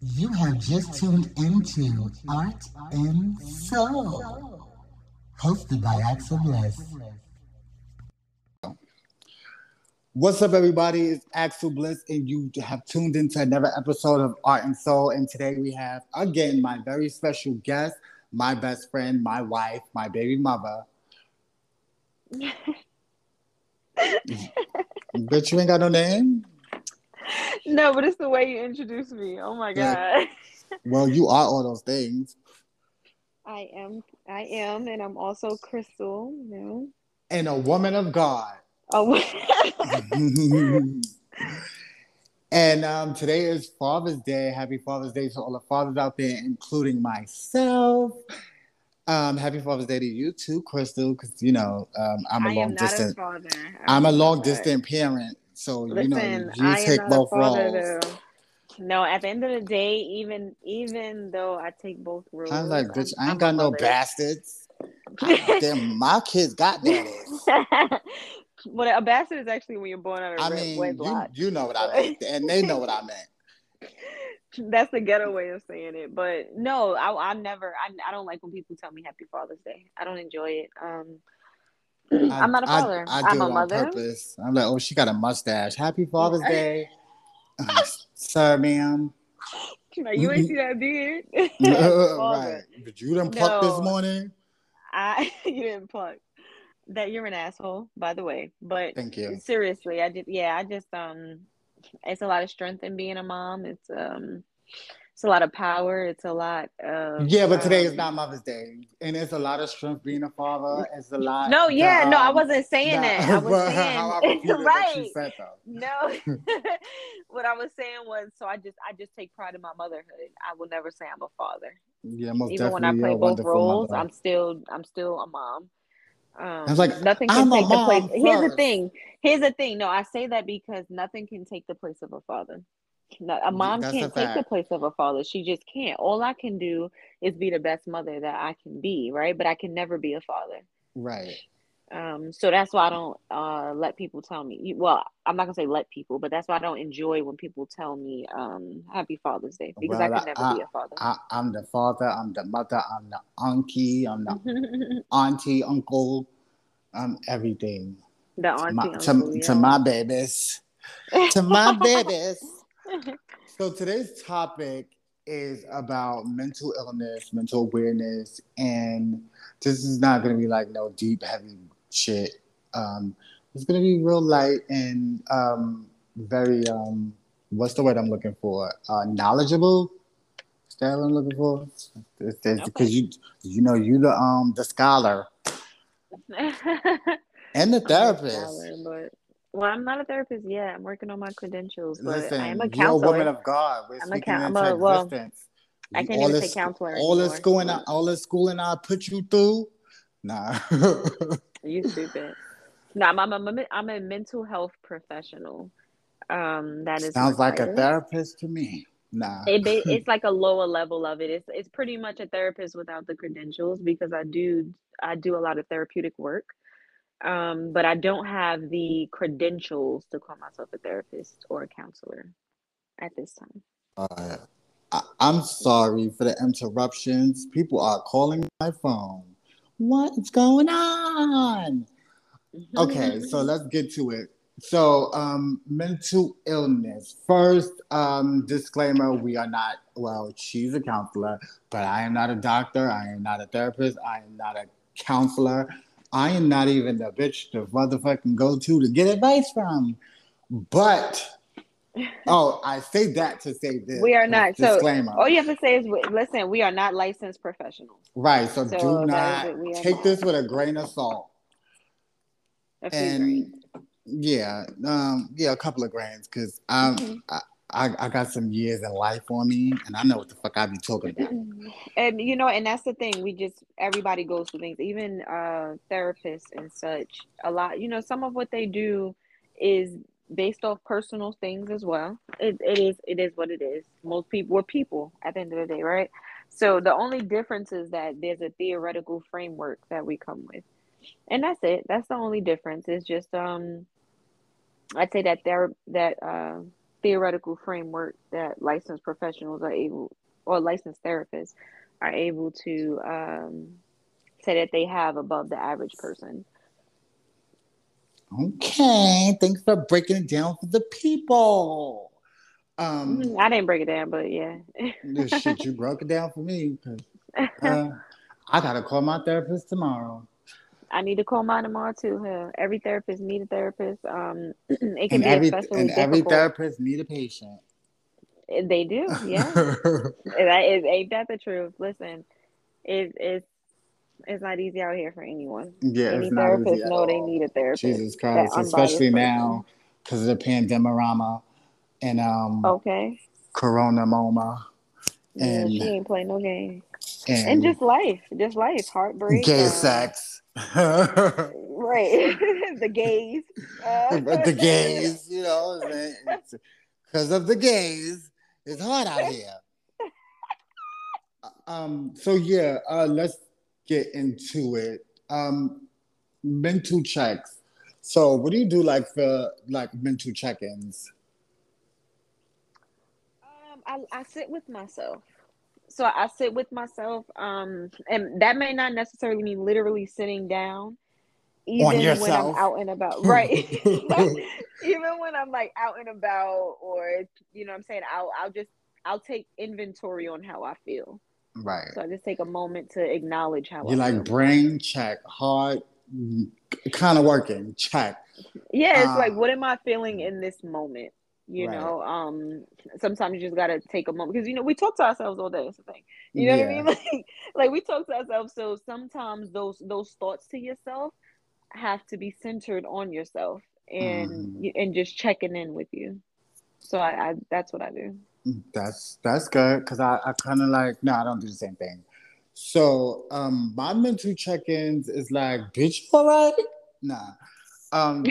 You have just tuned into Art and Soul, hosted by Axel Bliss. What's up, everybody? It's Axel Bliss, and you have tuned into another episode of Art and Soul. And today we have, again, my very special guest, my best friend, my wife, my baby mother. Bitch, you ain't got no name? No, but it's the way you introduce me. Oh my god. Well, you are all those things. I am I am and I'm also Crystal, you know. And a woman of God. Oh and um, today is Father's Day. Happy Father's Day to all the fathers out there, including myself. Um, happy Father's Day to you too, Crystal, because you know um, I'm a I long am not distance. a father. I'm a I'm long not. distant parent, so you know Listen, you I take both roles. No, at the end of the day, even even though I take both roles, I was like, bitch, I I'm- ain't I'm got no bastards. Damn, my kids got daddies. well, a bastard is actually when you're born out of I mean, you, wedlock. you know what I meant, and they know what I meant. That's the ghetto way of saying it. But no, I I never I, I don't like when people tell me Happy Father's Day. I don't enjoy it. Um I, I'm not a father. I, I'm do a on mother. purpose. I'm like, oh, she got a mustache. Happy Father's Day, sir, ma'am. You ain't see that beard. As a father. right? Did you done pluck this morning? I you didn't pluck. That you're an asshole, by the way. But Thank you. seriously, I did yeah, I just um it's a lot of strength in being a mom. It's um it's a lot of power. It's a lot of Yeah, but today is um, not Mother's Day, and it's a lot of strength being a father. It's a lot. No, yeah, no, I um, wasn't saying nah, that. I was saying I repeated what you right. said. No, what I was saying was, so I just, I just take pride in my motherhood. I will never say I'm a father, Yeah, most even when I play both roles. mother. I'm still, I'm still a mom. Um, was like, nothing I'm can a take the place. Here's the thing. Here's the thing. No, I say that because nothing can take the place of a father. A mom That's can't take the place of a father. She just can't. All I can do is be the best mother that I can be, right? But I can never be a father. Right. Um, so that's why I don't uh let people tell me. Well, I'm not gonna say let people, but that's why I don't enjoy when people tell me um Happy Father's Day because I can never I- be a father. I, I'm the father. I'm the mother. I'm the auntie. I'm the auntie, uncle. I'm everything. the To auntie my, uncle, to, yeah. to my babies. To my babies. So today's topic is about mental illness, mental awareness, and this is not going to be like no deep, heavy shit. Um, it's going to be real light and um, very um, what's the word I'm looking for? Uh, knowledgeable. Is that what I'm looking for? Because Okay. you you know you the um the scholar and the therapist. scholar, well, I'm not a therapist yet. I'm working on my credentials, but Listen, I am a you're a counselor. woman of God. We're I'm a speaking coun- I'm a- well, existence. I can't all even this- say counselor All the anymore, schooling, I, all the schooling I put you through. Nah. You stupid. No, I'm, I'm, I'm, a, I'm a mental health professional. Um, that is Sounds like a therapist to me. Nah. It, it's like a lower level of it. It's it's pretty much a therapist without the credentials because I do I do a lot of therapeutic work. Um, but I don't have the credentials to call myself a therapist or a counselor at this time. Uh, I, I'm sorry for the interruptions. People are calling my phone. What's going on? Okay, so let's get to it. So, um, mental illness. First, um, disclaimer: we are not. Well, she's a counselor, but I am not a doctor. I am not a therapist. I am not a counselor. I am not even the bitch to motherfucking go to to get advice from. But oh, I say that to say this. We are not. So disclaimer. all you have to say is, listen, we are not licensed professionals. right. So, So do not is it. We are take not. this with a grain of salt. And grains. yeah, um, yeah, a couple of grains because I'm Mhm. I, I got some years in life on me, and I know what the fuck I be talking about. And you know, and that's the thing. We just everybody goes through things, even uh therapists and such. A lot, you know, some of what they do is based off personal things as well. It it is it is what it is. Most people we're people at the end of the day, right? So the only difference is that there's a theoretical framework that we come with. And that's it. That's the only difference. It's just um I'd say that there that uh theoretical framework that licensed professionals are able or licensed therapists are able to um, say that they have above the average person. Okay, thanks for breaking it down for the people. Um, Mm, I didn't break it down, but yeah. this shit you broke it down for me. Uh, I gotta call my therapist tomorrow. I need to call mine tomorrow too. Hell, every therapist need a therapist. Um, it can And be every especially and every therapist need a patient. They do, yeah. that is, ain't that the truth? Listen, it, it's it's not easy out here for anyone. yeah, Any it's not therapist easy know they need a therapist. Jesus Christ, especially now because of the pandemorama and um Okay. corona moma Yeah, and she ain't playing no game. and, And just life, just life, heartbreak. gay uh, sex. Right. the gays. Uh, the gays, you know, because of the gays, it's hot out here. Um, so yeah, uh, let's get into it. Um, mental checks. So, what do you do like for like mental check-ins? Um, I, I sit with myself. So I sit with myself, um, and that may not necessarily mean literally sitting down. Even when I'm out and about, right? even when I'm like out and about, or you know, what I'm saying I'll I'll just I'll take inventory on how I feel. Right. So I just take a moment to acknowledge how You like brain check, heart kind of working check. Yeah, it's Uh, like what am I feeling in this moment? You Right. know, um, sometimes you just gotta take a moment because you know we talk to ourselves all day. That's the thing. You know what I mean? Like, like we talk to ourselves. So sometimes those those thoughts to yourself have to be centered on yourself and Mhm. and just checking in with you. So I, I that's what I do. That's that's good because I, I kind of like no, I don't do the same thing. So um, my mental check-ins is like, bitch, all right? Nah, um,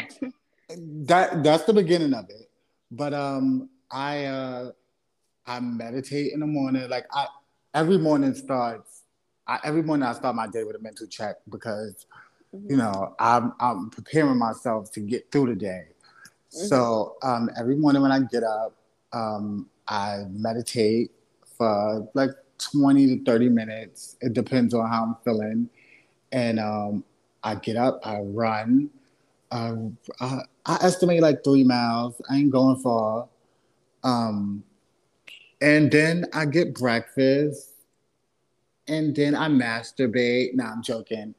that that's the beginning of it. But um, I uh, I meditate in the morning. Like I every morning starts. I, every morning I start my day with a mental check because Mhm. you know I'm I'm preparing myself to get through the day. So um, every morning when I get up, um, I meditate for like 20 to 30 minutes. It depends on how I'm feeling. And um, I get up, I run. Uh, I, I estimate like three miles. I ain't going far. Um, and then I get breakfast. And then I masturbate. Nah, I'm joking.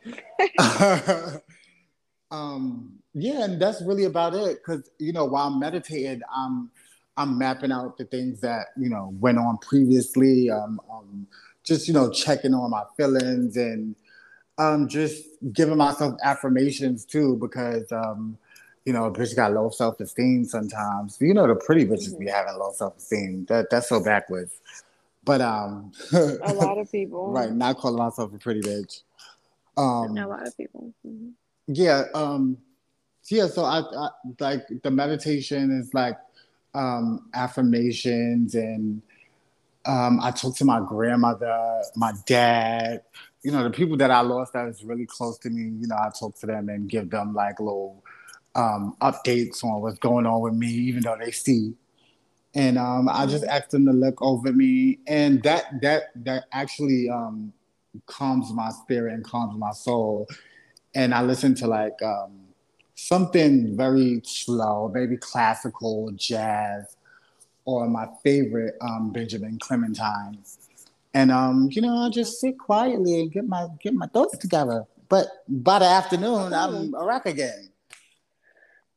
um, yeah, and that's really about it. Cause you know, while I'm meditating, I'm I'm mapping out the things that you know went on previously. Um, um just you know checking on my feelings and um just giving myself affirmations too because um you know a bitch got low self esteem sometimes. You know the pretty bitches be having low self esteem. That that's so backwards. But um A lot of people, right, not calling myself a pretty bitch. Um A lot of people. Mhm. yeah um yeah so I, I like the meditation is like um affirmations and um i talk to my grandmother my dad you know the people that i lost that was really close to me you know i talk to them and give them like little um updates on what's going on with me even though they see. And um i just ask them to look over me. And that that that actually um calms my spirit and calms my soul. And I listen to like um, something very slow, maybe classical, jazz, or my favorite um, Benjamin Clementine. And um, you know, I just sit quietly and get my get my thoughts together. But by the afternoon, I'm a rock again.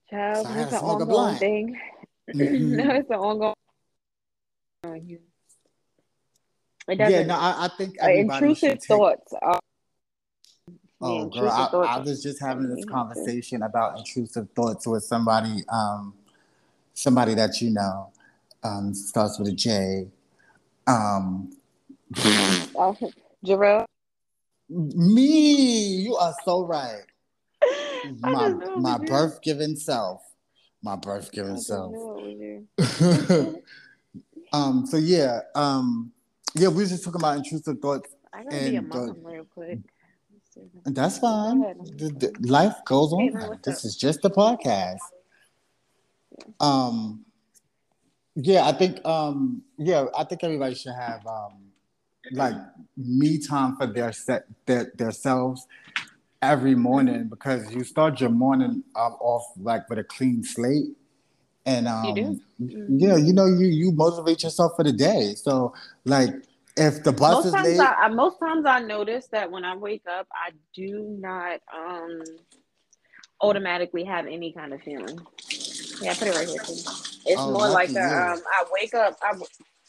Child, So it's an ongoing thing. Mhm. no, it's an ongoing. It doesn't. Yeah, no, I, I think intrusive take. thoughts. Are, Oh, yeah, girl, I, thoughts I was just having this conversation about intrusive thoughts with somebody, um, somebody that you know, um, starts with a J. Um, Uh, Jarrell. me, you are so right. My just knew it my birth given self, my birth given self. knew it was you. um, so yeah, um, yeah, we were just talking about intrusive thoughts. I gotta be a And, mom real quick. That's fine. ahead. The, the- life goes on. what's This up? is just a podcast. Um, Yeah, I think um yeah, I think everybody should have um like me time for their set their their selves every morning because you start your morning um, off like with a clean slate and um You do? yeah you know you you motivate yourself for the day so like if the bus most is times late I, I most times I notice that when I wake up, I do not um automatically have any kind of feeling. Yeah, put it right here. Too. It's Oh, more like a, um I wake up, I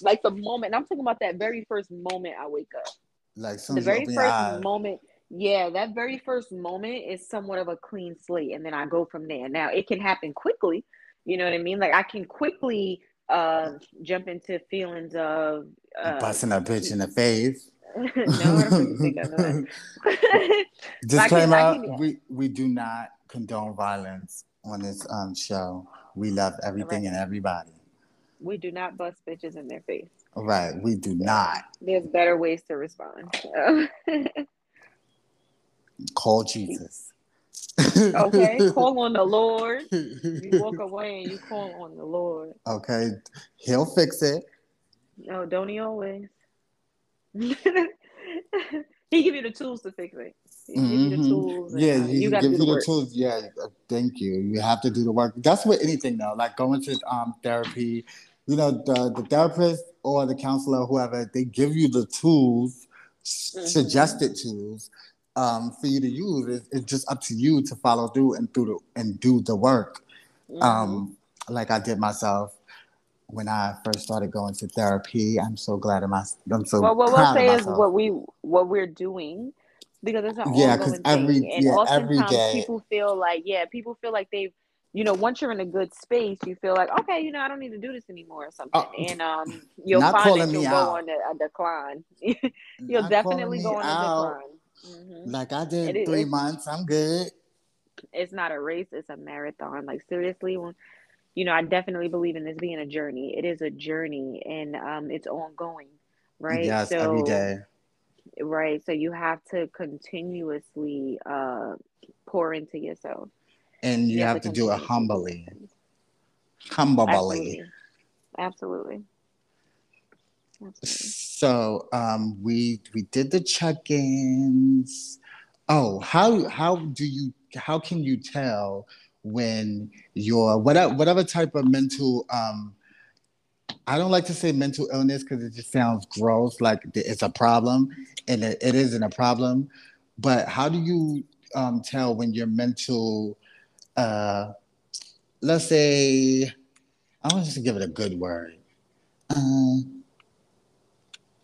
like the moment. I'm talking about that very first moment I wake up. like The very first moment, yeah, that very first moment is somewhat of a clean slate, and then I go from there. Now it can happen quickly. You know what I mean? Like I can quickly uh jump into feelings of uh busting a bitch in the face no, I don't really think I know that. But I can- Disclaimer: can- We we do not condone violence on this um show. We love everything and everybody. We do not bust bitches in their face. Right? We do not There's better ways to respond. call Jesus. okay, call on the Lord. You walk away and you call on the Lord. okay, he'll fix it. No, don't he always? he give you the tools to fix it. He give you the Mhm. tools. Yeah, uh, you got to give do the you the tools. Yeah, uh, thank you. You have to do the work. That's with anything though, like going to um therapy. You know, the the therapist or the counselor, whoever, they give you the tools, Mhm. suggested tools, um, for you to use. It's, it's just up to you to follow through and through the, and do the work. Mhm. Um, like I did myself when I first started going to therapy. I'm so glad of my. I'm so well, what we'll say of is what we what we're doing because it's an Yeah, ongoing every- thing, and yeah, every oftentimes people feel like yeah, people feel like they've you know once you're in a good space, you feel like okay, you know I don't need to do this anymore or something, Oh, and um you'll find that you'll go out. on a, a decline. you'll Not definitely go on a out. decline. hmm Like I did is- three it's- months. I'm good. It's not a race; it's a marathon. Like seriously, when you know, I definitely believe in this being a journey. It is a journey, and um, it's ongoing, right? Yes, so every day. right so you have to continuously uh pour into yourself And you, have, to do it humbly. Humbly. absolutely absolutely absolutely So um we we did the check-ins. Oh, how how do you how can you tell when you're whatever whatever type of mental um I don't like to say mental illness because it just sounds gross, like it's a problem, and it, it isn't a problem. But how do you um, tell when your mental, uh, let's say, I want just to give it a good word, uh,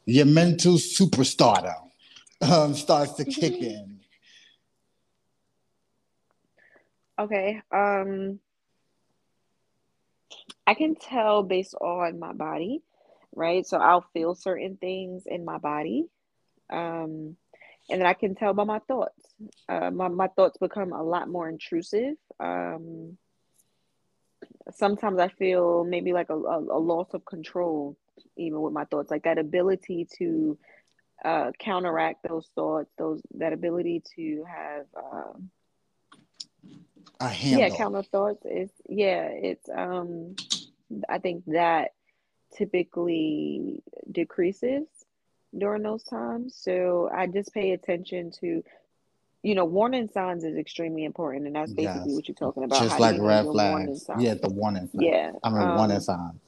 your mental superstardom um, starts to kick in? okay um i can tell based on my body right? So i'll feel certain things in my body. Um and then i can tell by my thoughts. Uh, my, my thoughts become a lot more intrusive. Um sometimes I feel maybe like a, a, a loss of control, even with my thoughts, like that ability to uh, counteract those thoughts, those that ability to have, um, A handle. yeah, counter thoughts is yeah, it's um, I think that typically decreases during those times. So I just pay attention to. You know, warning signs is extremely important, and that's basically Yes. what you're talking about. just like red flags. Yeah, the warning signs. Yeah, I mean, um, warning signs.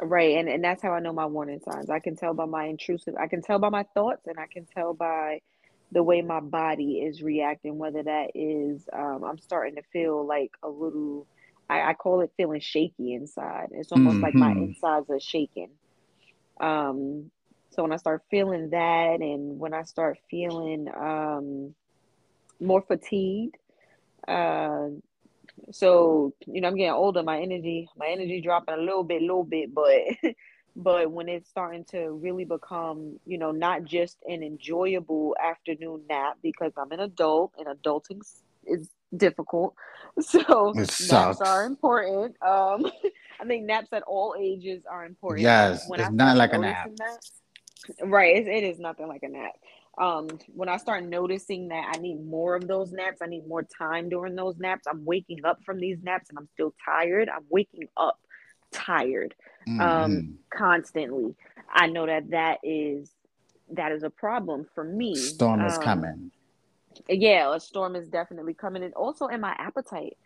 Right, and and that's how I know my warning signs. I can tell by my intrusive. I can tell by my thoughts, and I can tell by the way my body is reacting. Whether that is, um, I'm starting to feel like a little. I, I call it feeling shaky inside. It's almost like my Mhm. insides are shaking. Um, so when I start feeling that, and when I start feeling um more fatigued, uh, so you know i'm getting older my energy my energy dropping a little bit little bit but but when it's starting to really become you know not just an enjoyable afternoon nap because i'm an adult and adulting is difficult. So naps are important. Um i think naps at all ages are important. Yes, when it's I not like a nap. that right it, it is nothing like a nap um when i start noticing that i need more of those naps i need more time during those naps i'm waking up from these naps and i'm still tired i'm waking up tired um Mhm. constantly i know that that is that is a problem for me Storm is Um, coming. yeah a storm is definitely coming and also in my appetite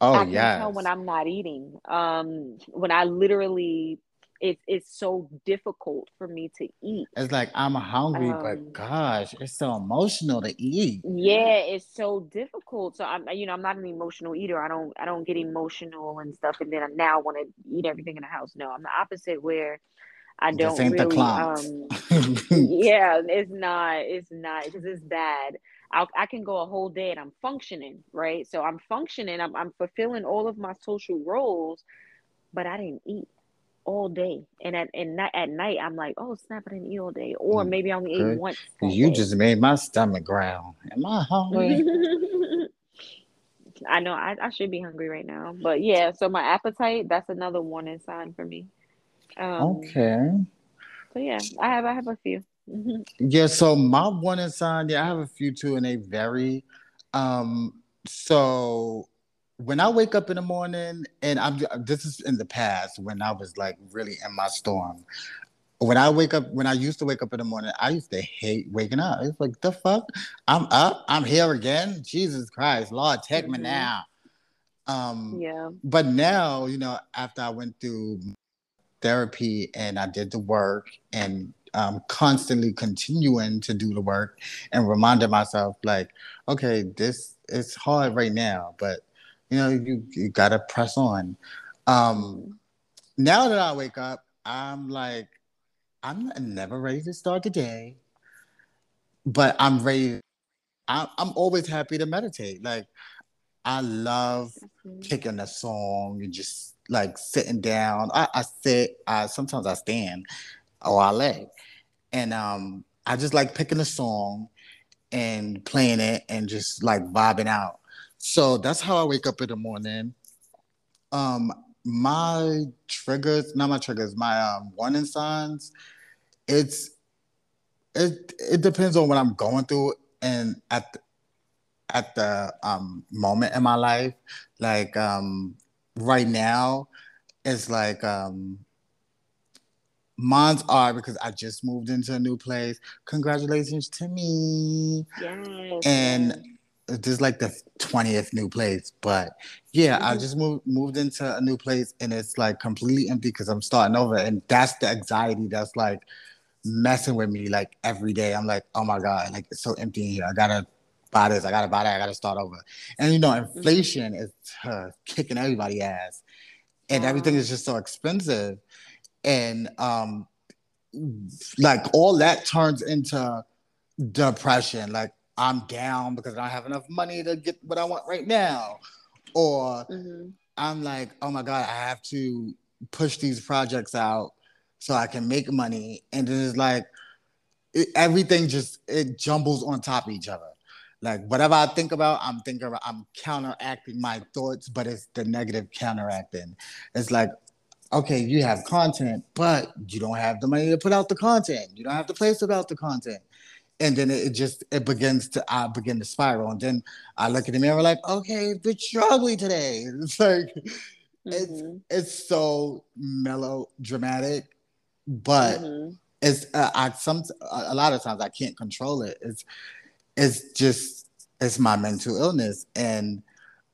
Oh I can tell when I'm not eating. Um, when I literally, it's it's so difficult for me to eat. It's like I'm hungry, Um, but gosh, it's so emotional to eat. Yeah, it's so difficult. So I'm, you know, I'm not an emotional eater. I don't, I don't get emotional and stuff, and then I now want to eat everything in the house. No, I'm the opposite, where I don't really. Um, yeah, it's not. It's not because it's bad. I I can go a whole day and I'm functioning, right? So I'm functioning. I'm I'm fulfilling all of my social roles, but I didn't eat all day. And at and not at night, I'm like, oh snap, I didn't eat all day, or Mm, maybe I only ate once. you day. just made my stomach growl. Am I hungry? I know I, I should be hungry right now, but yeah. So my appetite, that's another warning sign for me. Um, okay. So yeah, I have I have a few. Yeah, so my warning sign, yeah, I have a few too, and they vary. Um, so when I wake up in the morning, and I'm this is in the past when I was like really in my storm. When I wake up, when I used to wake up in the morning, I used to hate waking up. It's like the fuck, I'm up, I'm here again. Jesus Christ, Lord, take me Mhm. now. Um, Yeah. but now, you know, after I went through therapy and I did the work and um, constantly continuing to do the work and reminding myself, like, okay, this is hard right now, but you know, you, you gotta press on. Um, now that I wake up, I'm like, I'm never ready to start the day, but I'm ready. I, I'm always happy to meditate. Like, I love picking a song and just like sitting down. I, I sit, I sometimes I stand or I lay. And um I just like picking a song and playing it and just like vibing out. So that's how I wake up in the morning. Um my triggers, not my triggers, my um warning signs, it's it it depends on what I'm going through and at the, at the um moment in my life like um right now it's like um mine's are because i just moved into a new place congratulations to me Yes. and this is like the 20th new place but yeah i Mhm. just moved moved into a new place and it's like completely empty because i'm starting over and that's the anxiety that's like messing with me like every day. I'm like oh my god like it's so empty in here. I gotta buy this. I gotta buy that. I gotta start over. And you know inflation is uh, kicking everybody ass and everything is just so expensive. And um like all that turns into depression. Like i'm down because i don't have enough money to get what i want right now. Or Mhm. i'm like oh my god i have to push these projects out so i can make money. And then it's like it, everything just it jumbles on top of each other. Like whatever i think about i'm thinking about, i'm counteracting my thoughts but it's the negative counteracting. It's like okay you have content but you don't have the money to put out the content. You don't have the place to put out the content and then it, just it begins to i begin to spiral and then i look in the mirror like okay it's been struggling today it's like it's Mhm. it's so melodramatic but Mhm. it's uh, I some a a lot of times I can't control it. It's it's just it's my mental illness, and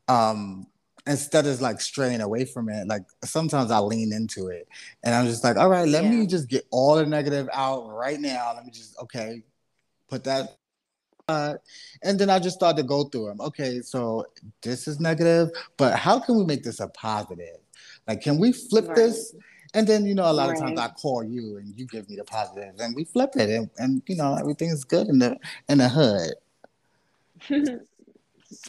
um instead of like straying away from it, like sometimes I lean into it, and I'm just like, all right, let Yeah. me just get all the negative out right now. Let me just okay, put that. Uh, and then I just start to go through them. Okay, so this is negative, but how can we make this a positive? Like, can we flip Right. this? And then, you know, a lot of times I call you and you give me the positive and we flip it and, and you know, everything is good in the in the hood.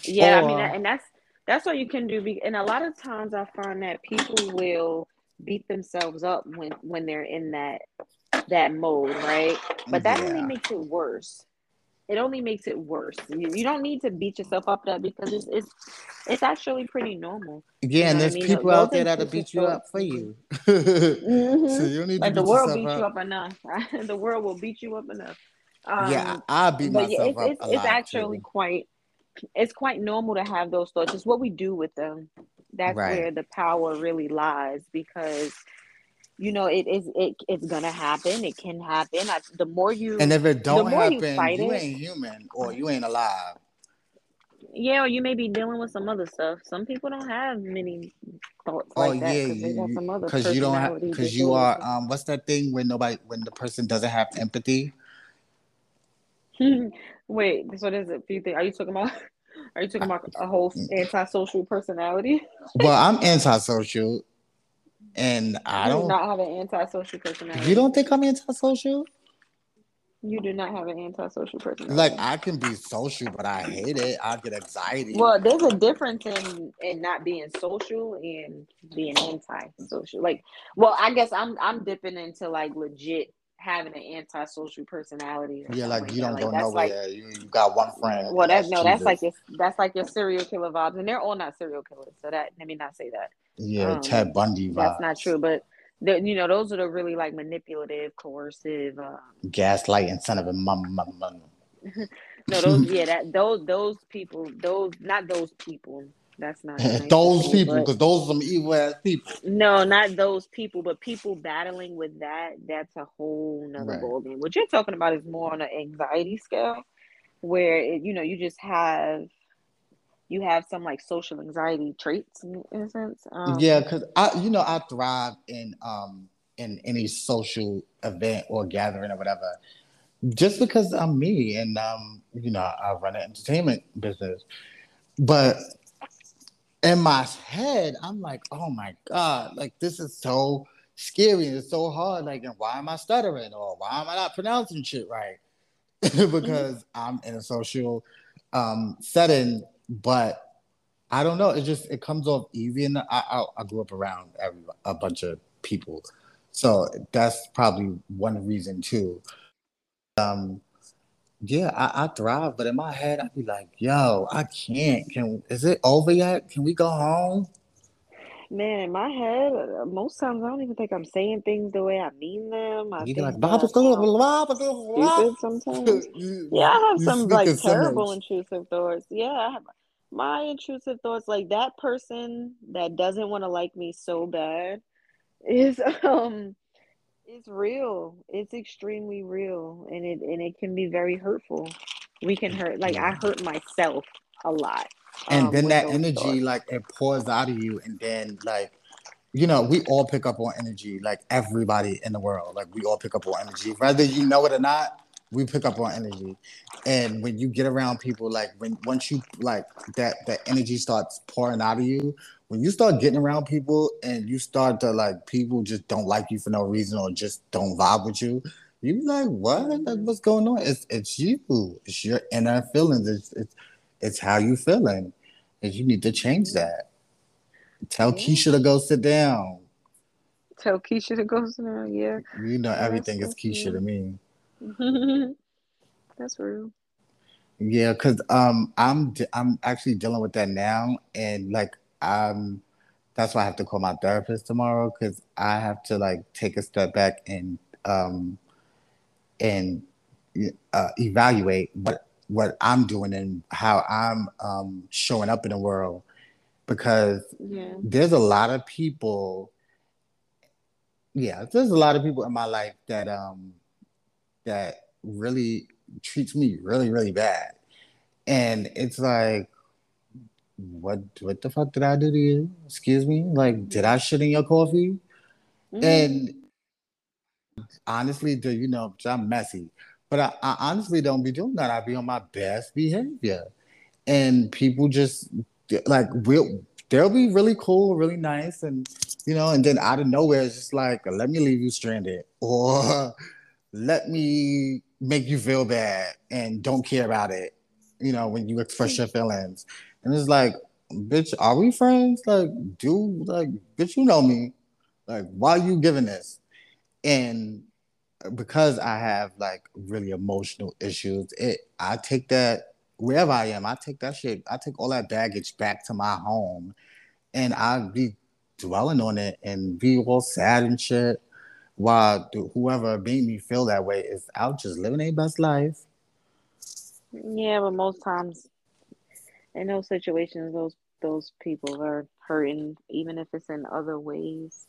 yeah, I mean, and that's that's what you can do. And a lot of times, I find that people will beat themselves up when when they're in that that mode, right? But that only makes it worse. It only makes it worse. You, you don't need to beat yourself up that because it's it's it's actually pretty normal. Yeah, and know I there's mean? people out there that'll beat you up for you. Mhm. so you don't need Like to the beat world beat up. you up enough. the world will beat you up enough. Um, yeah, I, I beat but yeah, myself it's up it's, it's actually too. quite it's quite normal to have those thoughts. It's what we do with them. That's Right. where the power really lies because you know it is it, it's gonna happen. It can happen. I, the more you And if it don't more you happen, fight you it- ain't human or you ain't alive. yeah, or you may be dealing with some other stuff. Some people don't have many thoughts Oh like that yeah, because they got some other because you don't have because you are um what's that thing when nobody when the person doesn't have empathy? Wait, so there's a few things. Are you talking about? Are you talking about a whole antisocial personality? Well, I'm antisocial, and I you do don't. have an antisocial personality. You don't think I'm antisocial? You do not have an antisocial personality. Like I can be social, but I hate it. I get anxiety. well, there's a difference in in not being social and being anti-social. Like, well, I guess I'm I'm dipping into like legit having an antisocial personality. yeah, like you don't that. go Like, that's like nowhere. you, you got one friend. well, and that's no, that's like your that's like your serial killer vibes, and they're all not serial killers. So that let me not say that. Yeah, um, Ted Bundy vibes. That's not true, but. the- You know, those are the really like manipulative, coercive. Um, Gaslighting, son of a mum, mum, mum. no, those yeah, that those those people, those not those people. That's not nice those people, because those are some evil ass people. No, not those people, but people battling with that, that's a whole nother Right. ballgame. What you're talking about is more on an anxiety scale where it, you know, you just have you have some like social anxiety traits in, in a sense. Um, yeah, because I, you know, I thrive in um in any social event or gathering or whatever, just because I'm me and um you know I run an entertainment business, but in my head I'm like, oh my god, like this is so scary and it's so hard. Like, and why am I stuttering or why am I not pronouncing shit right? because I'm in a social um setting, but I don't know. It just it comes off easy, and I I, I grew up around every, a bunch of people, so that's probably one reason too. Um, yeah, I, I thrive, but in my head, I'd be like, "Yo, I can't. Can is it over yet? Can we go home?" Man, in my head, most times I don't even think I'm saying things the way I mean them. I You like, "Blah, blah, blah, blah, blah, blah." sometimes. Yeah, I have some like terrible intrusive thoughts. Yeah, I have my intrusive thoughts. Like that person that doesn't want to like me so bad is um it's real. It's extremely real, and it and it can be very hurtful. We can hurt. Like I hurt myself a lot. and um, then that energy thoughts. like it pours out of you and then like you know we all pick up on energy like everybody in the world like we all pick up on energy whether you know it or not we pick up on energy. And when you get around people like when once you like that that energy starts pouring out of you when you start getting around people and you start to like people just don't like you for no reason or just don't vibe with you you be like what? What's going on? It's it's you. It's your inner feelings. It's it's it's how you feeling. And you need to change that. Tell Yeah. keisha to go sit down. Tell Keisha to go sit down Yeah, you know that's- everything is that's keisha real. to me that's real. Yeah, because um, I'm de- I'm actually dealing with that now, and like um, that's why I have to call my therapist tomorrow because I have to like take a step back and um, and uh, evaluate what what I'm doing and how I'm um showing up in the world because Yeah. there's a lot of people yeah there's a lot of people in my life that um that really treats me really really bad. And it's like what what the fuck did i do to you? Excuse me? Like did i shit in your coffee? Mhm. and honestly do you know i'm messy but I, I honestly don't be doing that. I be on my best behavior. And people just like will they'll be really cool really nice and you know and then out of nowhere it's just like let me leave you stranded or let me make you feel bad and don't care about it you know when you express your feelings. And it's like bitch are we friends? Like dude, like bitch you know me. Like why are you giving this? And because i have like really emotional issues it i take that wherever i am i take that shit i take all that baggage back to my home. And i be dwelling on it and be all sad and shit th- whoever made me feel that way is out just living their best life Yeah, but most times in those situations, those those people are hurting, even if it's in other ways.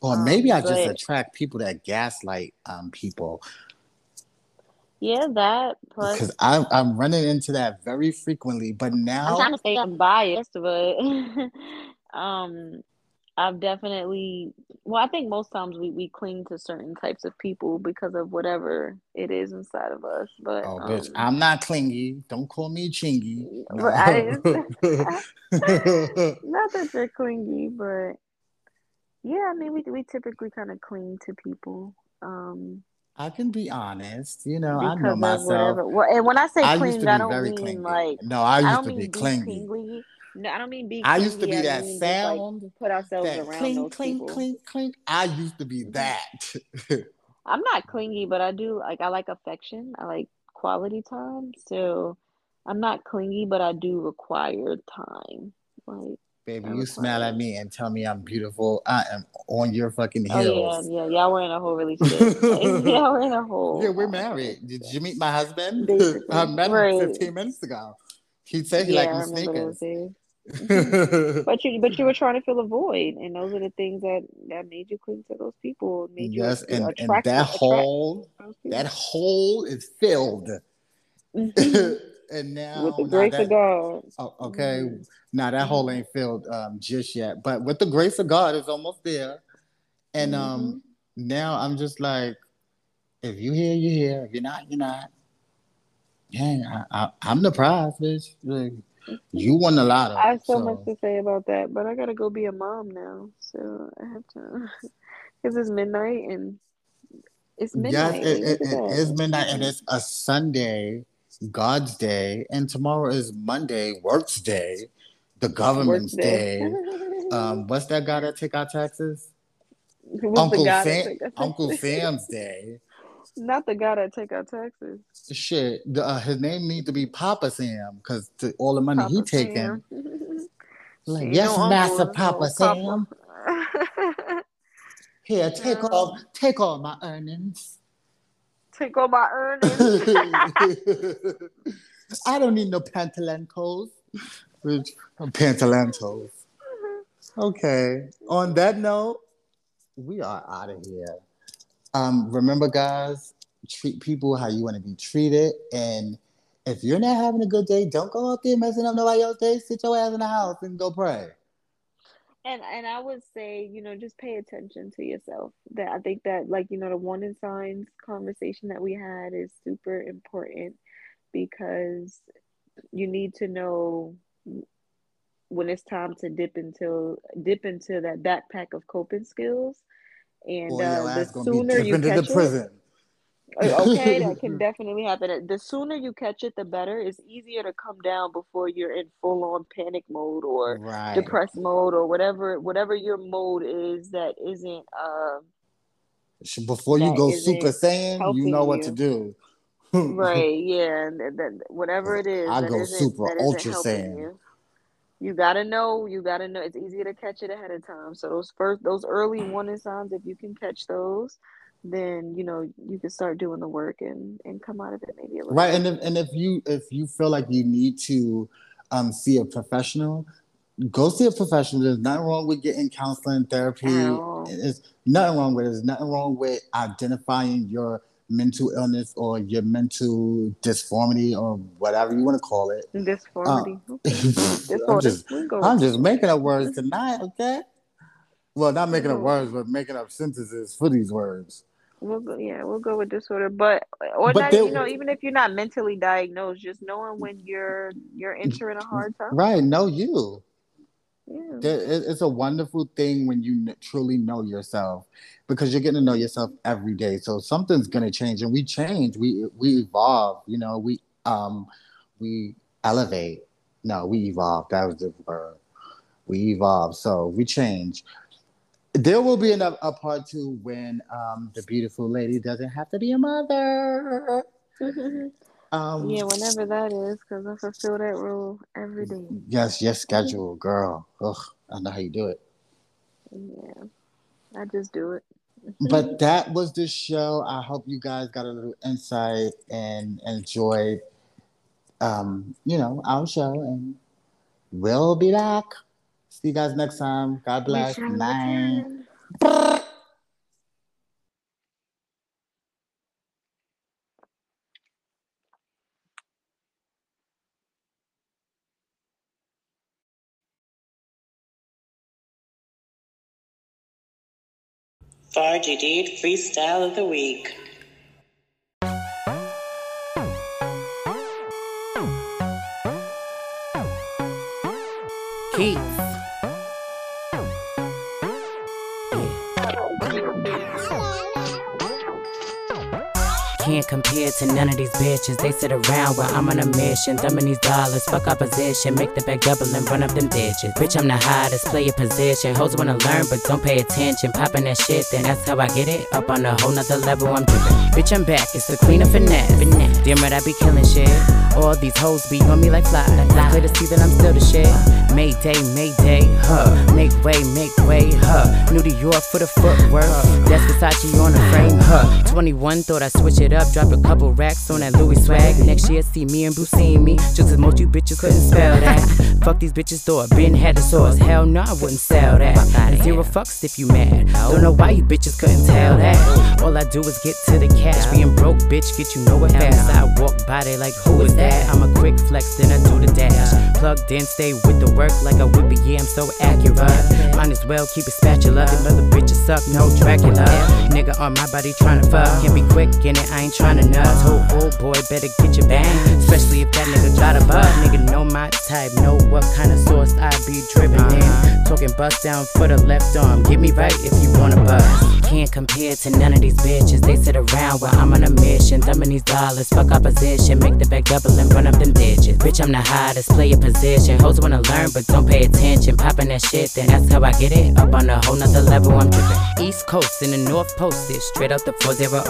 Or maybe Um, I just attract people that gaslight um people Yeah, that plus because I'm I'm running into that very frequently. But now I'm trying to say I'm biased, but um, I've definitely. Well, I think most times we we cling to certain types of people because of whatever it is inside of us. But oh bitch, um, I'm not clingy. Don't call me chingy. But I not that you're clingy, but yeah, I mean, we we typically kind of cling to people. Um, I can be honest. You know, I know myself. whatever. Well, and when I say I to I don't mean clingy. like no, I I used don't to be clingy. No, I don't mean be. I used to be that mean just, like, put ourselves That around clink, those clink, people. clink, clink. I used to be Mhm. that. I'm not clingy, but I do like I like affection. I like quality time. So I'm not clingy, but I do require time. Like, Baby, you smile at me and tell me I'm beautiful. I am on your fucking heels. Oh yeah, yeah, y'all were in a whole relationship. Y'all were in a whole. Yeah, we're married. Did you meet my husband? Basically, I met him right. 15 minutes ago. He said he Yeah, liked I my remember those sneakers. But you, but you were trying to fill a void, and those are the things that that made you cling to those people, made you yes, and, and attract that hole, that hole is filled. Mhm. and now, With the grace that, of God. oh, okay, Mhm. now that hole ain't filled um, just yet, but with the grace of God, it's almost there. And um, Mhm. now I'm just like, if you here, you here. If you're not, you're not. Yeah, I, I, I'm the prize, bitch. Like, you won a lot. I have so so- much to say about that, but I gotta go be a mom now, so I have to. Because it's midnight and it's midnight. it, Like, it, it that. is midnight and it's a Sunday, God's day, and tomorrow is Monday, Work's Day, the government's Work day. day. Um, what's that guy that take our taxes? Uncle Sam, Uncle? Sam's day. Not the guy that take our taxes. Shit, the, uh, his name need to be Papa Sam because all the money he Papa taking. Like, yes, Master Papa Sam. Papa. Here, take Um, all, take all my earnings. Take all my earnings. I don't need no pantalencos. Pantalencos. Okay. On that note, we are out of here. Um, remember, guys, treat people how you want to be treated. And if you're not having a good day, don't go out there messing up nobody else's day. Sit your ass in the house and go pray. And and I would say, you know, just pay attention to yourself. That I think that like, you know, the warning signs conversation that we had is super important because you need to know when it's time to dip into dip into that backpack of coping skills. And Boy, uh, the ass gonna be sooner you catch the it, prison. Uh, Okay, that can definitely happen. The sooner you catch it, the better. It's easier to come down before you're in full on panic mode or right. depressed mode or whatever whatever your mode is that isn't uh Before you go Super Saiyan, you know what you. to do. right, yeah, and that whatever it is I go Super Ultra Saiyan. you. You gotta know, you gotta know it's easier to catch it ahead of time. So those first those early warning signs, if you can catch those, then you know you can start doing the work and and come out of it maybe a little Right, and if and if you if you feel like you need to um, see a professional, go see a professional. There's nothing wrong with getting counseling, therapy. There's nothing wrong with it. There's nothing wrong with identifying your mental illness or your mental disformity or whatever you want to call it. Disformity. Uh, okay. I'm just We can go I'm just making up words tonight, okay? Well, not making up words, but making up sentences for these words. We'll go, yeah, we'll go with disorder, but or But not, they- you know, even if you're not mentally diagnosed, just knowing when you're you're mm, entering a hard time. Right, know you. Yeah. It's a wonderful thing when you truly know yourself because you're getting to know yourself every day. So something's gonna change, and we change. We we evolve. You know, we um we elevate. No, we evolve. That was the word. We evolve. So we change. There will be another a part two when um the beautiful lady doesn't have to be a mother. Um, yeah, whenever that is, because I fulfill that role every day. Yes, yes, schedule, girl. Ugh, I know how you do it. Yeah, I just do it. but that was the show. I hope you guys got a little insight and enjoyed, um, you know, our show. And we'll be back See you guys next time. God bless. Wish Would Night. Freestyle of the Week. Can't to none of these bitches. They sit around while I'm on a mission. Thumbing these dollars, fuck opposition. Make the back double and run up them digits. Bitch, I'm the hottest, play your position. Hoes wanna learn, but don't pay attention. Popping that shit, then that's how I get it. Up on a whole nother level, I'm dripping. Bitch, I'm back, it's the queen of finesse. finesse. Damn right, I be killing shit. All these hoes be on me like flies. Clear to see that I'm still the shit. Mayday, Mayday, huh. Make way, make way, huh. New York for the footwork. That's Versace on the frame, huh. 21, thought I switch it up. Drop a couple racks on that Louis swag. Next year, see me and Bruce seeing me. Just as most you bitches couldn't spell that. Fuck these bitches, thought been had the source. Hell no, I wouldn't sell that. Zero fucks if you mad. Don't know why you bitches couldn't tell that. All I do is get to the cash. Being broke, bitch, get you nowhere fast. I walk by they like, who is that? I'm a quick flex, then I do the dash. Plugged in, stay with the work like a whippy, yeah, I'm so accurate. Might as well keep a spatula. Them other bitches suck, no Dracula. Nigga on my body tryna fuck. Can be quick in it, I ain't nuts. Oh, oh boy, better get your bang. Especially if that nigga got a butt. Nigga know my type, know what kind of sauce I be dripping in. Uh-huh. Talking bust down for the left arm. Get me right if you wanna bust. Can't compare to none of these bitches. They sit around while I'm on a mission. Thumbing these dollars, fuck opposition. Make the back double and run up them digits. Bitch, I'm the hottest, play your position. Hoes wanna learn, but don't pay attention. Popping that shit, then that's how I get it. Up on a whole nother level, I'm dripping. East Coast in the North Postage, straight out the 4-0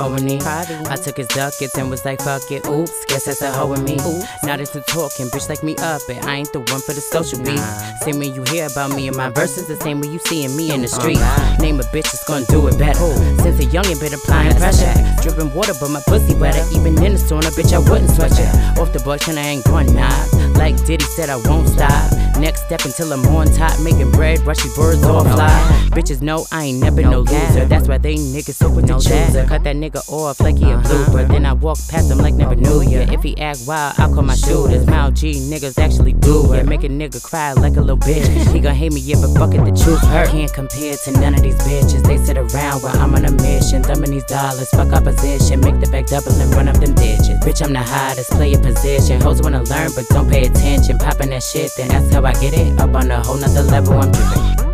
I took his ducats and was like, fuck it, oops. Guess that's a hoe in me. Now that's the talking, bitch, like me up, and I ain't the one for the social beef. Same when you hear about me and my verses, the same way you seeing me in the street. Name a bitch that's gonna do it better. Since a youngin' been applying pressure, dripping water, but my pussy wetter. Even in the sauna, bitch, I wouldn't sweat ya. Off the bush and I ain't going knock. Like Diddy said, I won't stop. Next step until I'm on top, making bread, rushy birds all fly. Bitches know I ain't never no loser. That's why they niggas so with the chooser. Cut that nigga off like he a blooper. Then I walk past him like never knew ya. If he act wild, I'll call my shooters. Mouth G niggas actually do it. Make a nigga cry like a little bitch. He gon' hate me, yeah, but fuck it, the truth hurt. Can't compare to none of these bitches. They sit around while I'm on a mission. Thumbing these dollars, fuck opposition. Make the back double and run up them digits. Bitch, I'm the hottest, play your position. Hoes wanna learn, but don't pay attention. Popping that shit, then that's how I get it. Up on a whole nother level, I'm dripping.